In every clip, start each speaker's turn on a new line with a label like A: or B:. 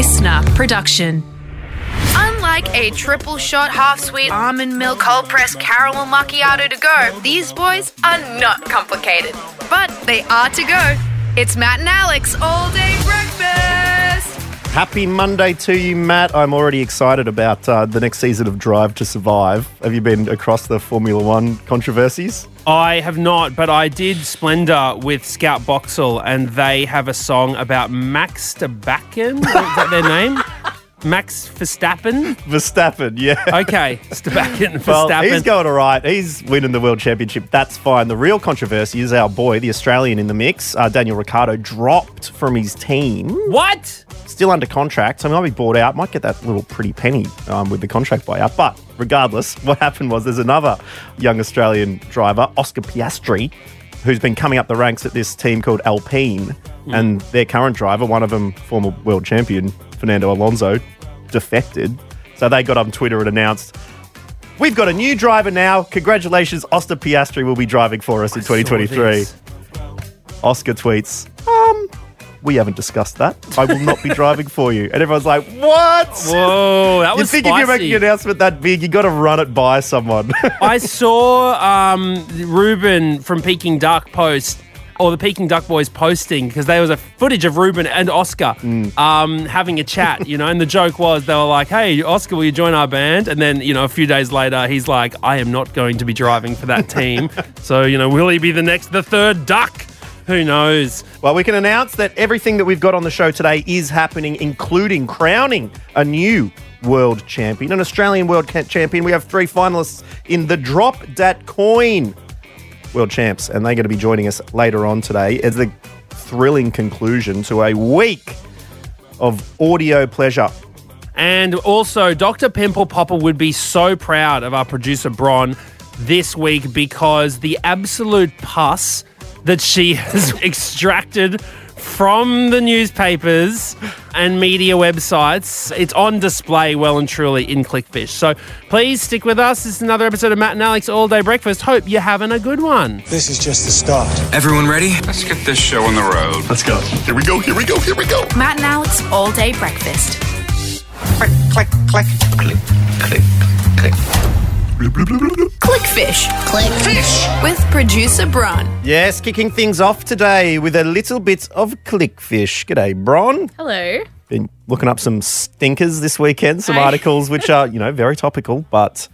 A: listener production.
B: Unlike a triple shot, half sweet almond milk, cold pressed caramel macchiato to go, these boys are not complicated. But they are to go. It's Matt and Alex all day breakfast.
C: Happy Monday to you, Matt. I'm already excited about uh, the next season of Drive to Survive. Have you been across the Formula One controversies?
D: I have not, but I did Splendor with Scout Boxel, and they have a song about Max Stabacken. Is that their name? Max Verstappen?
C: Verstappen, yeah.
D: Okay, Stabacken,
C: Well,
D: Verstappen.
C: he's going all right. He's winning the world championship. That's fine. The real controversy is our boy, the Australian in the mix, uh, Daniel Ricciardo, dropped from his team.
D: what?
C: Still under contract, so he might be bought out. Might get that little pretty penny um, with the contract buyout. But regardless, what happened was there's another young Australian driver, Oscar Piastri, who's been coming up the ranks at this team called Alpine, and their current driver, one of them, former world champion Fernando Alonso, defected. So they got on Twitter and announced. We've got a new driver now. Congratulations, Oscar Piastri will be driving for us in
D: Saw
C: 2023. Oscar tweets, um, we haven't discussed that. I will not be driving for you. And everyone's like, what?
D: Whoa, that was You
C: think if you're making an announcement that big, you got to run it by someone.
D: I saw um, Reuben from Peking Duk post, or the Peking Duk boys posting, because there was a footage of Reuben and Oscar
C: Mm.
D: um, having a chat, you know, and the joke was they were like, hey, Oscar, will you join our band? And then, you know, a few days later, he's like, I am not going to be driving for that team. so, you know, will he be the next, the third duck? Who knows?
C: well, we can announce that everything that we've got on the show today is happening, including crowning a new world champion, an Australian world champion. We have three finalists in the Drop Dat Coin world champs, and they're going to be joining us later on today as the thrilling conclusion to a week of audio pleasure.
D: And also, Dr. Pimple Popper would be so proud of our producer Bron this week because the absolute pus that she has extracted from the newspapers and media websites, it's on display well and truly in Clickfish. So please stick with us. This is another episode of Matt and Alex All Day Breakfast. Hope you're having a good one.
E: This is just the start.
F: Everyone ready?
G: Let's get this show on the road.
H: Let's go. Here we go. Here we go. Here we go.
A: Matt and Alex all day breakfast.
H: Click, click, click, click, click, click.
A: Clickfish. Clickfish. With producer Bron.
C: Yes, kicking things off today with a little bit of clickfish. G'day, Bron.
I: Hello.
C: Been looking up some stinkers this weekend, some
I: Hi.
C: articles which are, you know, very topical, but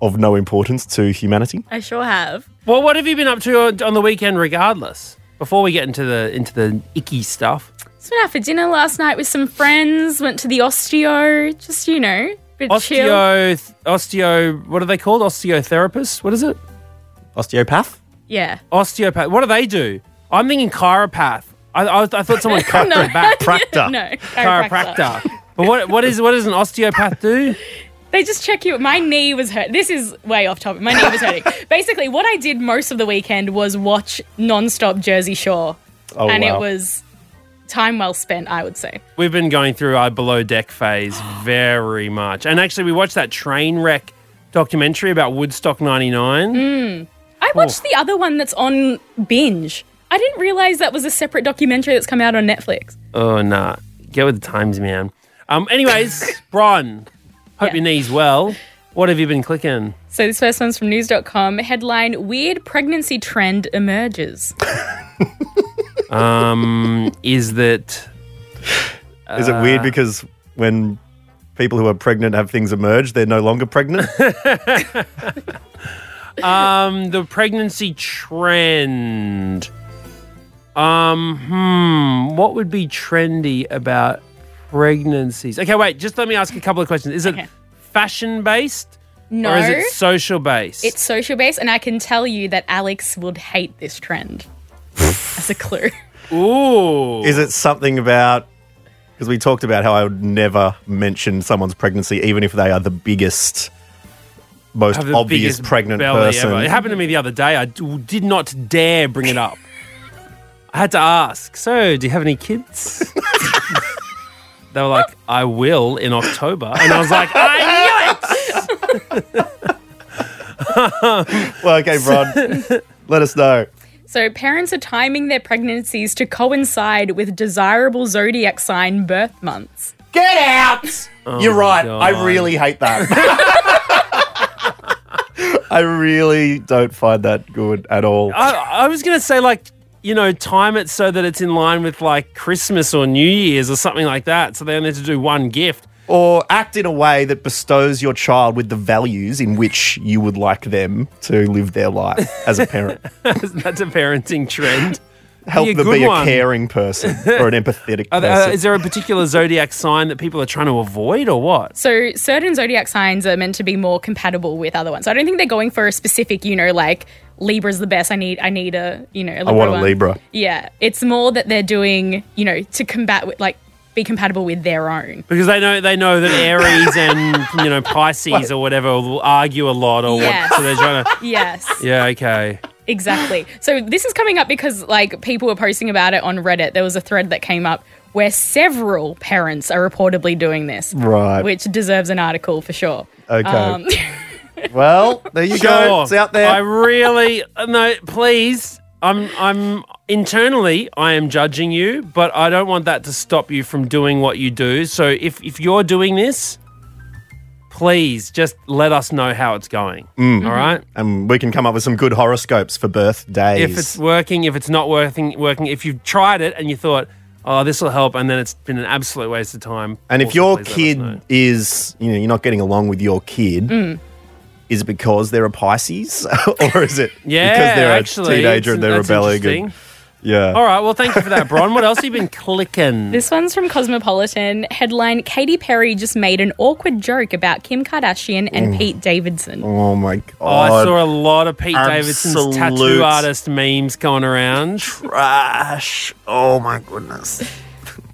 C: of no importance to humanity.
I: I sure have.
D: Well, what have you been up to on- on the weekend regardless? Before we get into the into the icky stuff.
I: So went out for dinner last night with some friends. Went to the osteo. Just you know, bit chill.
D: Osteo, osteo, what are they called? Osteotherapists? What is it?
C: Osteopath?
I: Yeah.
D: Osteopath. What do they do? I'm thinking chiropath. I, I, I thought someone cracked
I: No.
D: their back.
C: Practor.
I: no.
D: Chiropractor. But what what is what does an osteopath do?
I: They just check you. My knee was hurt. This is way off topic. My knee was hurting. Basically, what I did most of the weekend was watch non-stop Jersey Shore,
C: Oh,
I: and
C: wow.
I: it was time well spent. I would say.
D: We've been going through our below deck phase very much. And actually we watched that train wreck documentary about Woodstock 99.
I: I watched the other one that's on binge. I didn't realize that was a separate documentary that's come out on Netflix.
D: Oh nah. Get with the times, man. Um anyways, Bron, hope
I: Yeah.
D: your knee's well. What have you been clicking?
I: So this first one's from news.com. Headline Weird pregnancy trend emerges.
D: Um is that
C: Is it weird because when people who are pregnant have things emerge, they're no longer pregnant?
D: Um, the pregnancy trend. Um, hmm, what would be trendy about pregnancies? Okay, wait, just let me ask a couple of questions. Is it
I: Okay.
D: fashion based
I: No.
D: or is it social based?
I: It's social based, and I can tell you that Alex would hate this trend. As a clue.
D: Ooh.
C: Is it something about because we talked about how I would never mention someone's pregnancy, even if they are the biggest, most
D: Have the
C: obvious
D: biggest
C: pregnant
D: belly
C: person.
D: ever. It happened to me the other day. I d- did not dare bring it up. I had to ask, so do you have any kids? they were like, I will in October. And I was like, I knew it!
C: Well, okay, Bron, let us know.
I: So, parents are timing their pregnancies to coincide with desirable zodiac sign birth months.
C: Get out! Oh
D: You're
C: right.
D: God.
C: I really hate that. I really don't find that good at all.
D: I, I was going to say, like, you know, time it so that it's in line with like Christmas or New Year's or something like that. So they only have to do one gift.
C: Or act in a way that bestows your child with the values in which you would like them to live their life as a parent.
D: That's a parenting trend.
C: Help
D: Be
C: them be
D: one.
C: a caring person or an empathetic
D: Are
C: person.
D: there- uh, is there a particular zodiac sign that people are trying to avoid or what?
I: So certain zodiac signs are meant to be more compatible with other ones. So I don't think they're going for a specific, you know, like Libra's the best. I need I need a, you know, a Libra
C: I want a
I: one.
C: Libra.
I: Yeah. It's more that they're doing, you know, to combat with like be compatible with their own.
D: Because they know they know that Aries and you know Pisces or whatever will argue a lot or
I: Yes.
D: what. So they're trying to.
I: Yes.
D: Yeah. Okay.
I: Exactly. So this is coming up because like people were posting about it on Reddit. There was a thread that came up where several parents are reportedly doing this.
C: Right.
I: Which deserves an article for sure.
C: Okay.
I: Um,
C: well, there you go. It's out there.
D: I really no. Please. I'm. I'm internally. I am judging you, but I don't want that to stop you from doing what you do. So if if you're doing this, please just let us know how it's going.
C: Mm.
D: All right.
C: and we can come up with some good horoscopes for birthdays.
D: if it's working, if it's not working, working, if you've tried it and you thought, oh, this will help, and then it's been an absolute waste of time.
C: and if your
D: please let us
C: kid is, you know, you're not getting along with your kid,
I: Mm.
C: Is it because they're a Pisces, or is it
D: yeah,
C: because they're
D: actually,
C: a teenager and they're
D: that's
C: rebelling? And, yeah.
D: All right, well, thank you for that, Bron. What else have you been clicking?
I: This one's from Cosmopolitan. Headline Katy Perry just made an awkward joke about Kim Kardashian and mm. Pete Davidson.
C: Oh my god!
D: Oh, I saw a lot of Pete Davidson's tattoo artist memes going around.
C: trash. Oh my goodness.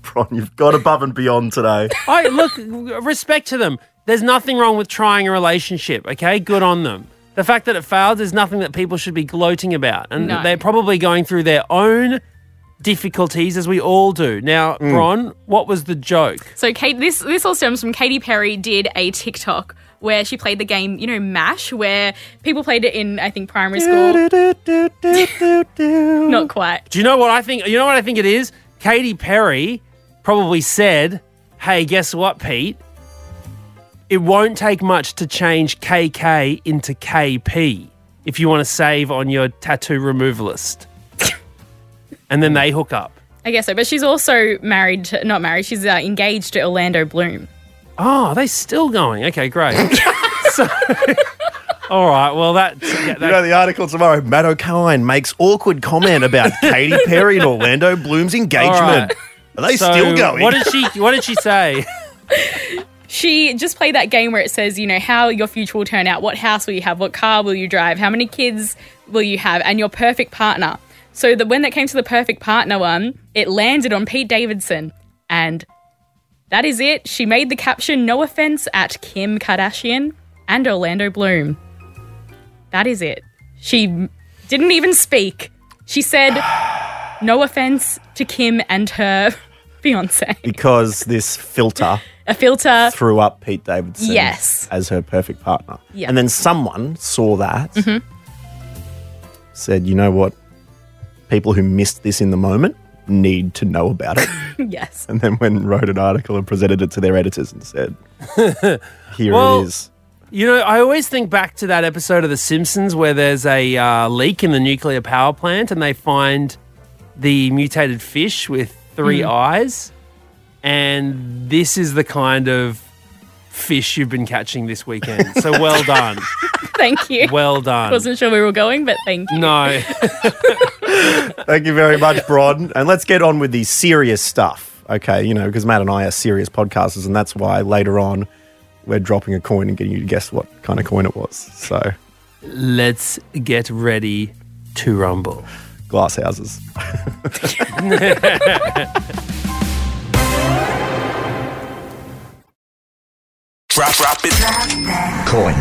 C: Bron, you've got above and beyond today.
D: I look, respect to them. There's nothing wrong with trying a relationship. Okay, good on them. The fact that it failed is nothing that people should be gloating about, and
I: No.
D: they're probably going through their own difficulties as we all do. Now,
C: Mm.
D: Bron, what was the joke?
I: So Kate, this this all stems from Katy Perry did a TikTok where she played the game, you know, Mash, where people played it in I think primary school. Not quite.
D: Do you know what I think? You know what I think it is? Katy Perry probably said, "Hey, guess what, Pete? It won't take much to change KK into KP if you want to save on your tattoo removalist." and then they hook up.
I: I guess so. But she's also married, to, not married, she's uh, engaged to Orlando Bloom.
D: Oh, are they still going? Okay, great. so, all right. Well, that, yeah,
C: You know the article tomorrow. Matt Okine makes awkward comment about Katy Perry and Orlando Bloom's engagement.
D: All right.
C: Are they
D: so
C: still going?
D: What did she? What did she say?
I: She just played that game where it says, you know, how your future will turn out. What house will you have? What car will you drive? How many kids will you have? And your perfect partner. So that when that came to the perfect partner one, it landed on Pete Davidson. And that is it. She made the caption, no offense at Kim Kardashian and Orlando Bloom. That is it. She didn't even speak. She said, no offense to Kim and her fiance.
C: because this filter
I: A filter.
C: threw up Pete Davidson
I: Yes.
C: as her perfect partner.
I: Yeah.
C: And then someone saw that,
D: Mm-hmm.
C: said, you know what? People who missed this in the moment need to know about it.
I: yes.
C: and then went and wrote an article and presented it to their editors and said, here
D: Well-
C: it is.
D: You know, I always think back to that episode of The Simpsons where there's a uh, leak in the nuclear power plant and they find the mutated fish with three mm. eyes. And this is the kind of fish you've been catching this weekend. So well done.
I: Thank you.
D: Well done.
I: Wasn't sure we were going, but thank you.
D: no.
C: Thank you very much, Bron. And let's get on with the serious stuff. Okay, you know, because Matt and I are serious podcasters, and that's why later on we're dropping a coin and getting you to guess what kind of coin it was. So,
D: Let's get ready to rumble.
C: Glass houses.
G: Drop, drop it.
H: Coin.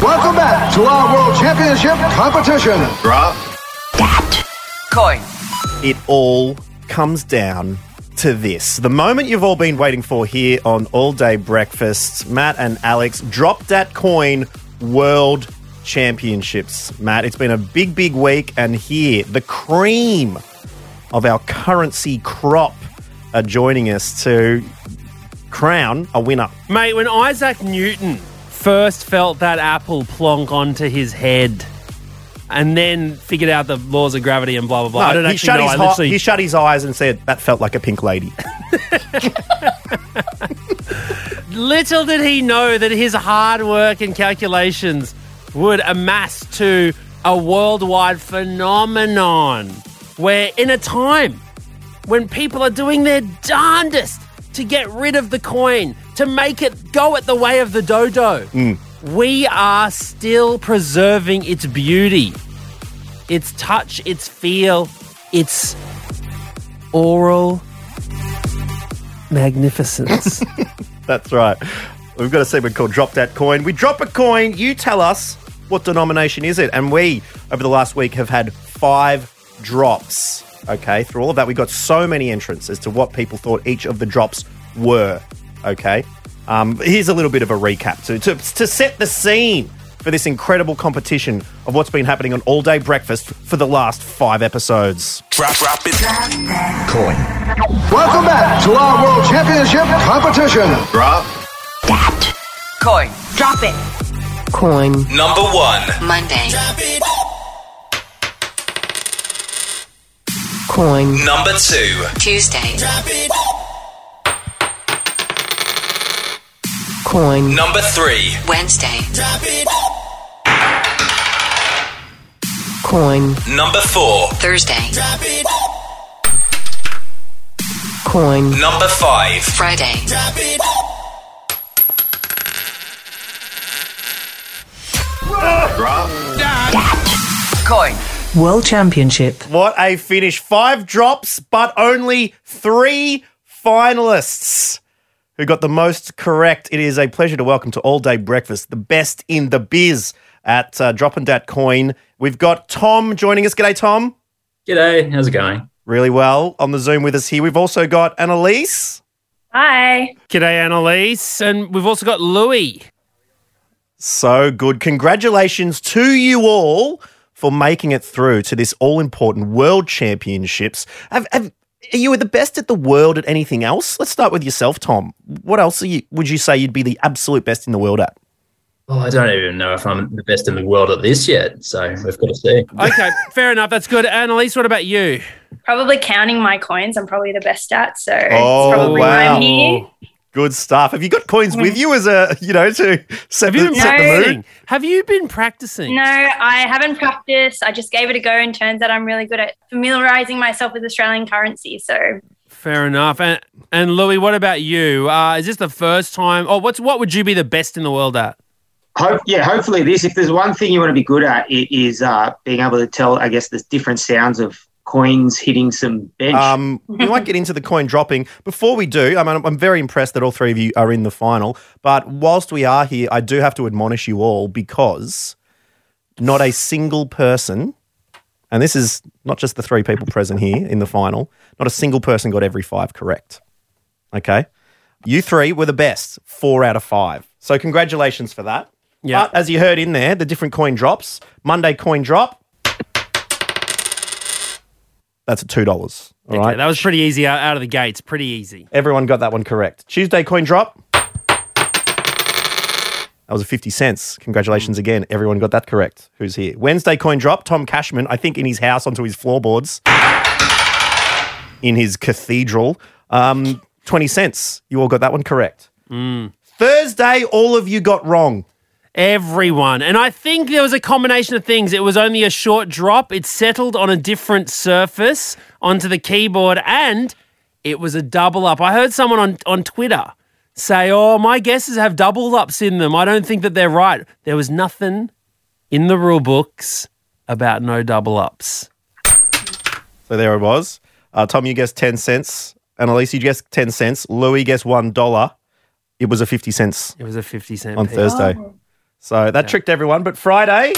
E: Welcome back to our World Championship competition.
G: Drop.
F: Coin.
C: It all comes down to this. The moment you've all been waiting for here on All Day Breakfast, Matt and Alex drop that coin World Championships. Matt, it's been a big, big week, and here, the cream of our currency crop are joining us to crown a winner.
D: Mate, when Isaac Newton first felt that apple plonk onto his head and then figured out the laws of gravity and blah, blah, blah. I don't
C: he,
D: actually
C: shut
D: know.
C: his
D: I
C: hi-
D: literally-
C: he shut his eyes and said, that felt like a pink lady.
D: Little did he know that his hard work and calculations would amass to a worldwide phenomenon where, in a time when people are doing their darndest to get rid of the coin, to make it go at the way of the dodo, mm. we are still preserving its beauty, its touch, its feel, its oral magnificence.
C: That's right. We've got a segment called Drop That Coin. We drop a coin, you tell us what denomination is it. And we, over the last week, have had five drops. Okay, through all of that, we got so many entrants as to what people thought each of the drops were. Okay, um, here's a little bit of a recap to, to, to set the scene for this incredible competition of what's been happening on All Day Breakfast for the last five episodes.
G: Drop, drop it.
H: Coin.
E: Welcome back to our World Championship competition.
H: Drop. that.
F: Coin.
A: Drop it.
J: Coin.
G: Number one.
J: Monday. Coin.
G: Number two.
J: Tuesday. Coin.
G: Number three.
J: Wednesday. Coin.
G: Number four.
J: Thursday. Coin.
G: Number five.
J: Friday.
H: Drop. That.
F: Coin.
J: World Championship.
C: What a finish. Five drops, but only three finalists who got the most correct. It is a pleasure to welcome to All Day Breakfast, the best in the biz at uh, Dropping Dat Coin. We've got Tom joining us. G'day, Tom.
K: G'day, how's it going?
C: Really well on the Zoom with us here. We've also got Annalise.
I: Hi.
D: G'day, Annalise. And we've also got Louis.
C: So good. Congratulations to you all for making it through to this all important World Championships. Have, have, are you the best at the world at anything else? Let's start with yourself, Tom. What else are you, would you say you'd be the absolute best in the world at?
K: Oh, I don't even know if I'm the best in the world at this yet, so we've got to see.
D: Okay, fair enough. That's good. Annalise, what about you?
L: Probably counting my coins, I'm probably the best at. So
C: Oh,
L: it's probably why I'm here.
C: Good stuff. Have you got coins with you as a, you know, to set,
D: Have you
C: the,
D: been
C: set the mood?
D: practicing? Have you been practicing?
L: No, I haven't practiced. I just gave it a go, and turns out I'm really good at familiarizing myself with Australian currency. So
D: Fair enough. And and Louis, what about you? Uh, is this the first time? Or what's what would you be the best in the world at?
M: Hope, yeah, hopefully this. If there's one thing you want to be good at, it is uh, being able to tell, I guess, the different sounds of coins hitting some bench.
C: Um, we might get into the coin dropping. Before we do, I mean, I'm very impressed that all three of you are in the final. But whilst we are here, I do have to admonish you all because not a single person, and this is not just the three people present here in the final, not a single person got every five correct. Okay? You three were the best, four out of five. So congratulations for that.
D: Yeah.
C: But as you heard in there, the different coin drops. Monday coin drop. That's at two dollars. All
D: Okay,
C: right.
D: that was pretty easy out, out of the gates. Pretty easy.
C: Everyone got that one correct. Tuesday coin drop. That was a 50 cents. Congratulations again. Everyone got that correct. Who's here? Wednesday coin drop. Tom Cashman, I think in his house onto his floorboards in his cathedral. Um, 20 cents. You all got that one correct. Thursday, all of you got wrong.
D: Everyone. And I think there was a combination of things. It was only a short drop, it settled on a different surface onto the keyboard, and it was a double up. I heard someone on, on Twitter say, Oh, my guesses have double ups in them. I don't think that they're right. There was nothing in the rule books about no double ups.
C: So there it was. Uh, Tom, you guessed 10 cents. Annalise, you guessed 10 cents. Louis guessed $1. It was a 50 cents
D: It was a 50 cent
C: on
D: piece.
C: Thursday. So that tricked everyone. But Friday,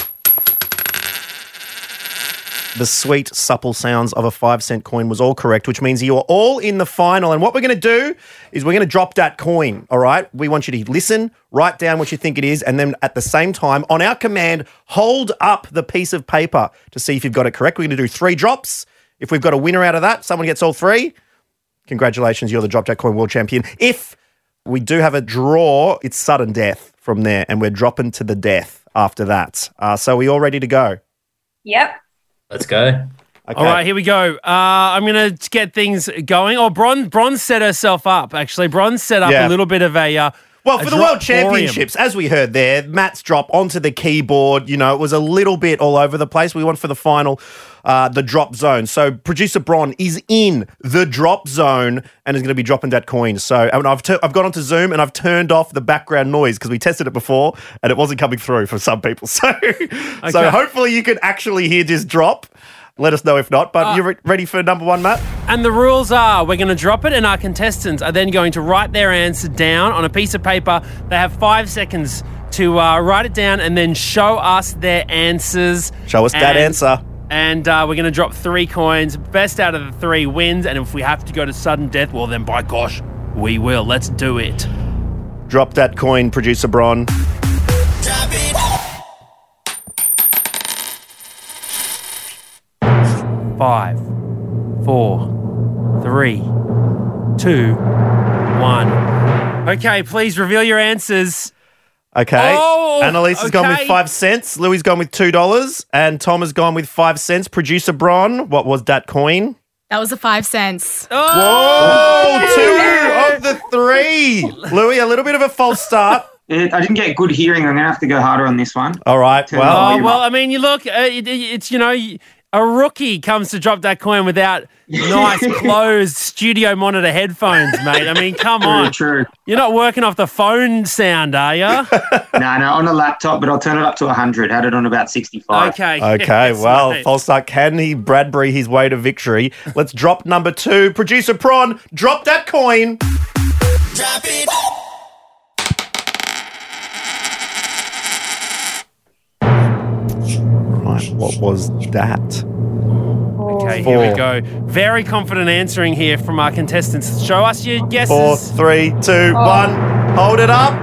C: the sweet, supple sounds of a five cent coin was all correct, which means you are all in the final. And what we're going to do is we're going to drop that coin. All right. We want you to listen, write down what you think it is, and then at the same time, on our command, hold up the piece of paper to see if you've got it correct. We're going to do three drops. If we've got a winner out of that, someone gets all three. Congratulations, you're the Drop That Coin World Champion. If We do have a draw. It's sudden death from there, and we're dropping to the death after that. Uh, so, are we all ready to go?
L: Yep.
K: Let's go.
C: Okay.
D: All right, here we go. Uh, I'm going to get things going. Oh, Bron, Bron set herself up, actually. Bron set up
C: Yeah.
D: a little bit of a. Uh,
C: Well, for the World. Championships, as we heard there, Matt's drop onto the keyboard, you know, it was a little bit all over the place. We went for the final, uh, the drop zone. So producer Bron is in the drop zone and is going to be dropping that coin. So and I've, tu- I've gone onto Zoom and I've turned off the background noise because we tested it before and it wasn't coming through for some people. So, so hopefully you can actually hear this drop. Let us know if not. But
D: Uh,
C: you're re- ready for number one, Matt?
D: And the rules are we're going to drop it, and our contestants are then going to write their answer down on a piece of paper. They have five seconds to uh, write it down and then show us their answers.
C: Show us that answer.
D: And uh, we're going to drop three coins. Best out of the three wins. And if we have to go to sudden death, well, then by gosh, we will. Let's do it.
C: Drop that coin, producer Bron.
D: Five, four, three, two, one. Okay, please reveal your answers.
C: Okay.
D: Oh,
C: Annalise has gone with five cents. Louis has gone with two dollars, and Tom has gone with five cents. Producer Bron, what was that coin?
I: That was a five cents.
C: Oh, two of the three. Louis, a little bit of a false start.
M: Uh, I didn't get good hearing. I'm going to have to go harder on this one.
C: All right.
M: Turn
C: Well,
D: Oh, well,
M: up.
D: I mean, you look, uh, it, it- it's, you know, a rookie comes to drop that coin without nice closed studio monitor headphones, mate. I mean, come
M: True,
D: on.
M: true.
D: You're not working off the phone sound, are you?
M: no, no, on a laptop, but I'll turn it up to 100. Had it on about 65.
D: Okay.
C: Okay,
D: yes,
C: well,
D: mate.
C: false start. Can he Bradbury his way to victory? Let's drop number two. Producer Prawn, drop that coin. Right, what was that?
D: Okay, here we go. Very confident answering here from our contestants. Show us your guesses.
C: Four, three, two, oh. one. Hold it up.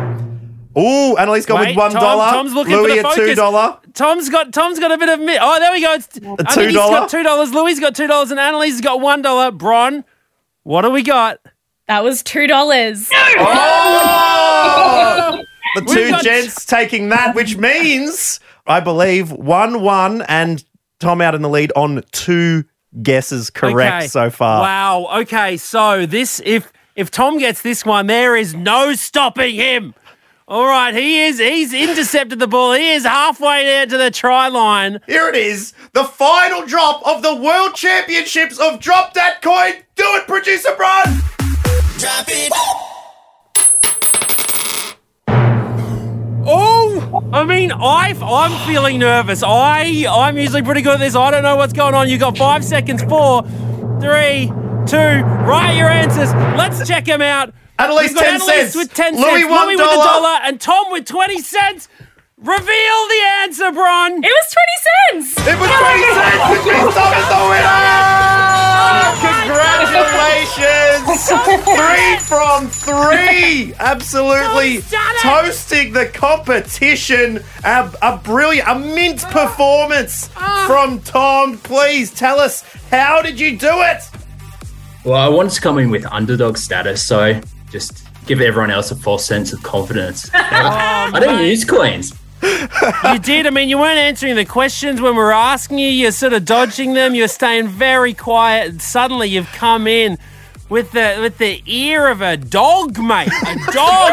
C: Ooh, Annalise got
D: Wait,
C: with one
D: Tom- Tom's looking
C: Louis
D: for the
C: at
D: focus.
C: two dollar.
D: Tom's got Tom's got a bit of mi- oh there we go. It's, I think he's
C: $2?
D: got two dollars. Louis got two dollars, and Annalise has got one dollar. Bron, what do we got?
I: That was two dollars.
C: Oh! the two
D: got-
C: gents taking that, which means I believe one one and Tom out in the lead on two guesses correct
D: Okay.
C: so far.
D: Wow. Okay, so this if if Tom gets this one, there is no stopping him. All right, he is he's intercepted the ball. He is halfway down to the try line.
C: Here it is, the final drop of the World Championships of Drop That Coin. Do it, producer Bron.
D: Oh, I mean, I I'm feeling nervous. I I'm usually pretty good at this. I don't know what's going on. You got five seconds. Four, three, two. Write your answers. Let's check them out.
C: Annalise,
D: We've got
C: 10
D: Annalise
C: cents.
D: with ten
C: Louis,
D: cents.
C: one
D: Louis with a
C: dollar.
D: dollar, and Tom with twenty cents. Reveal the answer, Bron.
I: It was twenty cents.
C: It was 20 cents, which means Tom is the winner! Congratulations! three from three! Absolutely
D: Tom's done it!
C: toasting the competition. A, a brilliant, a mint performance
D: Ah.
C: from Tom. Please tell us, how did you do it?
K: Well, I wanted to come in with underdog status, so just give everyone else a false sense of confidence. I don't use coins.
D: You did. I mean, you weren't answering the questions when we were asking you. You're sort of dodging them. You're staying very quiet. And suddenly, you've come in with the with the ear of a dog, mate. A dog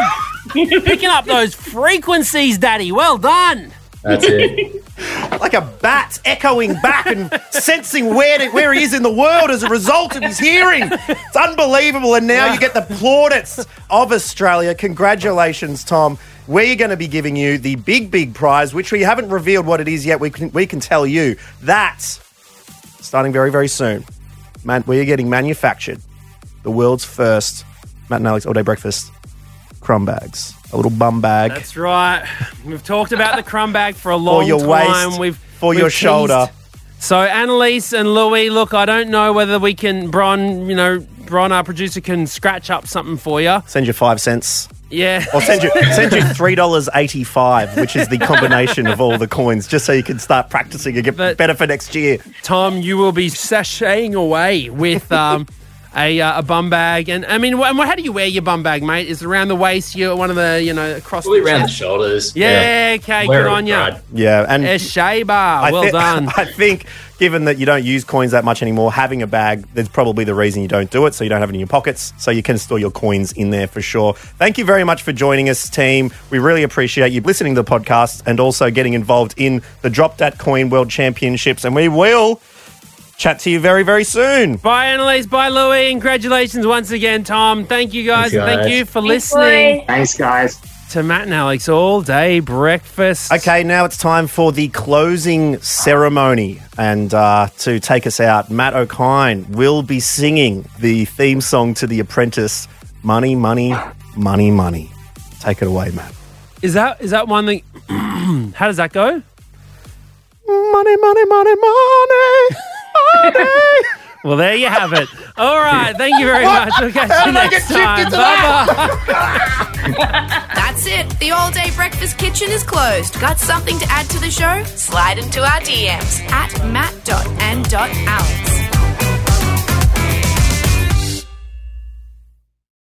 D: picking up those frequencies, Daddy. Well done.
K: That's it.
C: Like a bat echoing back and sensing where, to, where he is in the world as a result of his hearing. It's unbelievable. And now you get the plaudits of Australia. Congratulations, Tom. We're going to be giving you the big, big prize, which we haven't revealed what it is yet. We can, we can tell you that starting very, very soon. Man, we are getting manufactured the world's first Matt and Alex all day breakfast crumb bags. A little bum bag
D: That's right. We've talked about the crumb bag for a long
C: for your
D: time.
C: waist,
D: We've
C: for
D: we've
C: your
D: teased-
C: shoulder.
D: So Annalise and Louis, look, I don't know whether we can, Bron, you know, Bron, our producer, can scratch up something for you.
C: Send you five cents.
D: Yeah.
C: Or send you send you three dollars eighty five, which is the combination of all the coins, just so you can start practicing and get
D: But-
C: better for next year.
D: Tom, you will be sashaying away with um, a, uh, a bum bag. And I mean, wh- and how do you wear your bum bag, mate? Is it around the waist? You one of the you know across
K: Probably
D: the
K: around the shoulders.
D: Yeah, okay,
K: Wear
D: good
K: it
D: on you.
K: pride.
C: Yeah, and
D: Eshaba,
C: I
D: well
C: thi-
D: done.
C: I think, given that you don't use coins that much anymore, having a bag, there's probably the reason you don't do it. So you don't have it in your pockets. So you can store your coins in there for sure. Thank you very much for joining us, team. We really appreciate you listening to the podcast and also getting involved in the Drop That Coin World Championships. And we will chat to you very, very soon.
D: Bye, Annalise. Bye, Louie. Congratulations once again, Tom. Thank you guys.
C: Thanks,
D: and Thank you for
C: Thanks,
D: listening.
M: Thanks, guys.
D: To Matt and Alex all day breakfast.
C: Okay, now it's time for the closing ceremony. And uh, to take us out, Matt Okine will be singing the theme song to The Apprentice Money, Money, Money, Money. Take it away, Matt.
D: Is that is that one that? how does that go?
C: Money, money, money, money.
D: Well, there you have it. All right. Thank you very
A: What?
D: much. We'll catch
A: How
D: you
A: did I
D: next
A: get tricked
D: time.
A: into
D: Bye bye.
B: That's it. The all day breakfast kitchen is closed. Got something to add to the show? Slide into our DMs at matt.and.alex.